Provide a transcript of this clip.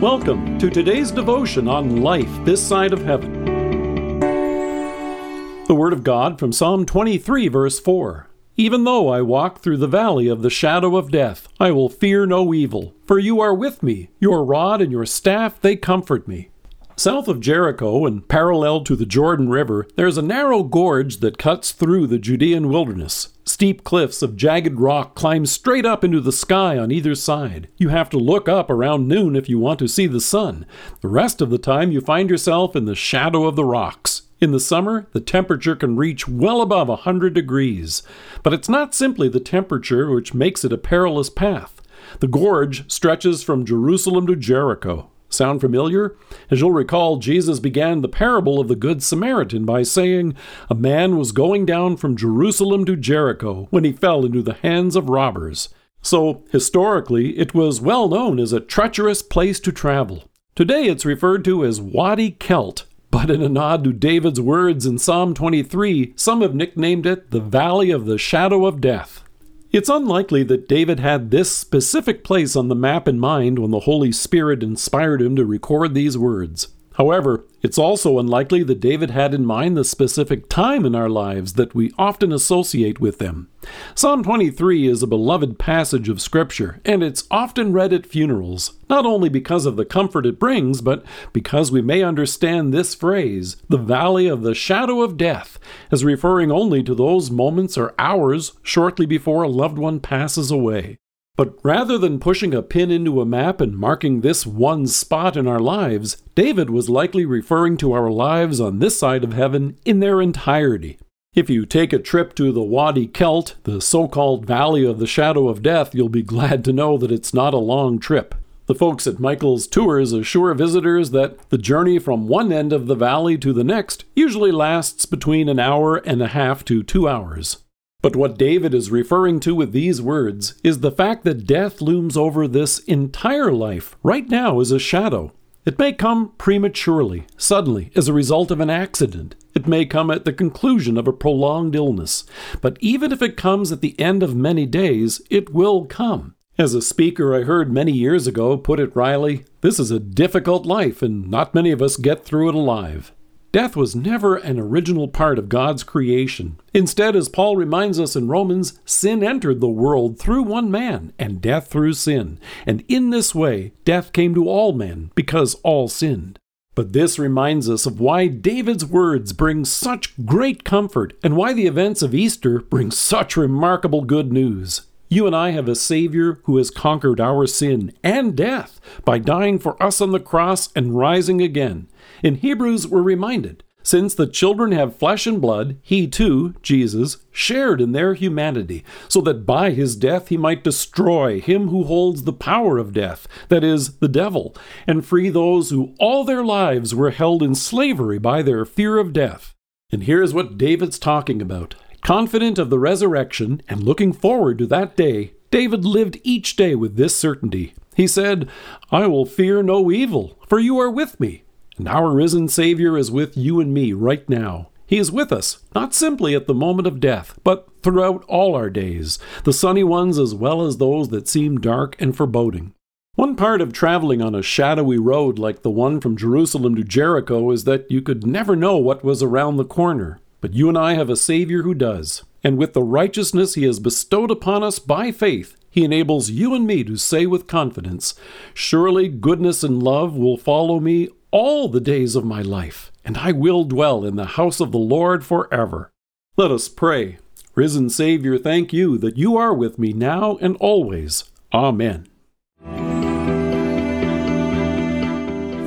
Welcome to today's devotion on life this side of heaven. The Word of God from Psalm 23, verse 4. Even though I walk through the valley of the shadow of death, I will fear no evil, for you are with me. Your rod and your staff, they comfort me. South of Jericho and parallel to the Jordan River, there is a narrow gorge that cuts through the Judean wilderness. Steep cliffs of jagged rock climb straight up into the sky on either side. You have to look up around noon if you want to see the sun. The rest of the time, you find yourself in the shadow of the rocks. In the summer, the temperature can reach well above 100 degrees. But it's not simply the temperature which makes it a perilous path. The gorge stretches from Jerusalem to Jericho. Sound familiar? As you'll recall, Jesus began the parable of the Good Samaritan by saying, A man was going down from Jerusalem to Jericho when he fell into the hands of robbers. So, historically, it was well known as a treacherous place to travel. Today it's referred to as Wadi Kelt, but in a nod to David's words in Psalm 23, some have nicknamed it the Valley of the Shadow of Death. It's unlikely that David had this specific place on the map in mind when the Holy Spirit inspired him to record these words. However, it's also unlikely that David had in mind the specific time in our lives that we often associate with them. Psalm 23 is a beloved passage of Scripture, and it's often read at funerals, not only because of the comfort it brings, but because we may understand this phrase, the valley of the shadow of death, as referring only to those moments or hours shortly before a loved one passes away. But rather than pushing a pin into a map and marking this one spot in our lives, David was likely referring to our lives on this side of heaven in their entirety. If you take a trip to the Wadi Kelt, the so called Valley of the Shadow of Death, you'll be glad to know that it's not a long trip. The folks at Michael's Tours assure visitors that the journey from one end of the valley to the next usually lasts between an hour and a half to two hours. But what David is referring to with these words is the fact that death looms over this entire life right now as a shadow. It may come prematurely, suddenly, as a result of an accident. It may come at the conclusion of a prolonged illness. But even if it comes at the end of many days, it will come. As a speaker I heard many years ago put it wryly, this is a difficult life, and not many of us get through it alive. Death was never an original part of God's creation. Instead, as Paul reminds us in Romans, sin entered the world through one man, and death through sin. And in this way, death came to all men, because all sinned. But this reminds us of why David's words bring such great comfort, and why the events of Easter bring such remarkable good news. You and I have a Savior who has conquered our sin and death by dying for us on the cross and rising again. In Hebrews, we're reminded since the children have flesh and blood, he too, Jesus, shared in their humanity, so that by his death he might destroy him who holds the power of death, that is, the devil, and free those who all their lives were held in slavery by their fear of death. And here's what David's talking about. Confident of the resurrection and looking forward to that day, David lived each day with this certainty. He said, I will fear no evil, for you are with me. And our risen Savior is with you and me right now. He is with us, not simply at the moment of death, but throughout all our days, the sunny ones as well as those that seem dark and foreboding. One part of traveling on a shadowy road like the one from Jerusalem to Jericho is that you could never know what was around the corner. But you and I have a Savior who does. And with the righteousness he has bestowed upon us by faith, he enables you and me to say with confidence, Surely goodness and love will follow me all the days of my life, and I will dwell in the house of the Lord forever. Let us pray. Risen Savior, thank you that you are with me now and always. Amen.